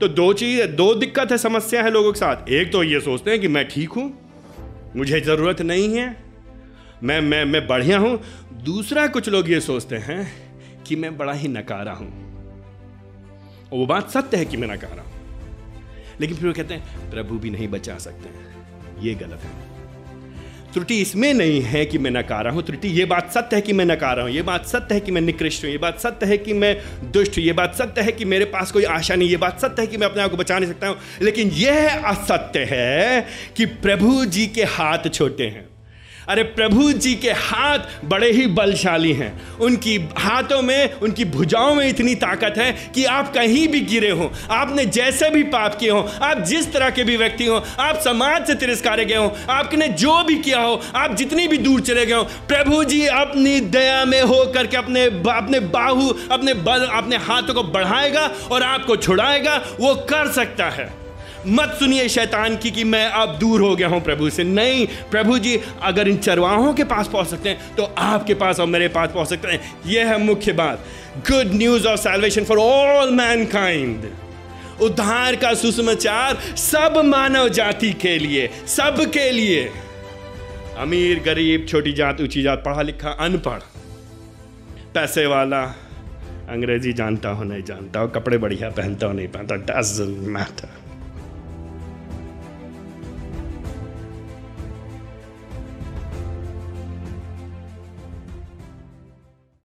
तो दो चीज़, दो दिक्कत है, समस्या है लोगों के साथ। एक तो ये सोचते हैं कि मैं ठीक हूँ, मुझे ज़रूरत नहीं है, मैं मैं मैं बढ़िया हूँ। दूसरा कुछ लोग ये सोचते हैं कि मैं बड़ा ही नकारा हूँ। और वो बात सत्य है कि मैं नकारा हूँ। लेकिन फिर वो कहते हैं, प्रभु भी नहीं बचा सकते हैं। ये गलत है। त्रुटि इसमें नहीं है कि मैं नकारा हूँ। त्रुटि, ये बात सत्य है कि मैं नकारा हूँ। ये बात सत्य है कि मैं निकृष्ट हूँ। ये बात सत्य है कि मैं दुष्ट हूँ। ये बात सत्य है कि मेरे पास कोई आशा नहीं। ये बात सत्य है कि मैं अपने आप को बचा नहीं सकता हूँ। लेकिन यह असत्य है कि प्रभु जी के हाथ छोटे हैं। अरे प्रभु जी के हाथ बड़े ही बलशाली हैं। उनकी हाथों में, उनकी भुजाओं में इतनी ताकत है कि आप कहीं भी गिरे हो, आपने जैसे भी पाप किए हो, आप जिस तरह के भी व्यक्ति हो, आप समाज से तिरस्कारे गए हो, आपने जो भी किया हो, आप जितनी भी दूर चले गए हो, प्रभु जी अपनी दया में हो करके अपने अपने बाहु, अपने बल, अपने हाथों को बढ़ाएगा और आपको छुड़ाएगा, वो कर सकता है। मत सुनिए शैतान की कि मैं अब दूर हो गया हूँ प्रभु से। नहीं, प्रभु जी, अगर इन चरवाहों के पास पहुँच सकते हैं तो आपके पास और मेरे पास पहुँच सकते हैं। यह है मुख्य बात। Good news of salvation for all mankind उद्धार का सुसमाचार सब मानव जाति के लिए, सब के लिए। अमीर, गरीब, छोटी जात, ऊँची जात, पढ़ा लिखा, अनपढ़। पैसे वाला, अंग्रेज़ी जानता हो, नहीं जानता हो, कपड़े बढ़िया पहनता हो, नहीं पहनता डजेंट मैटर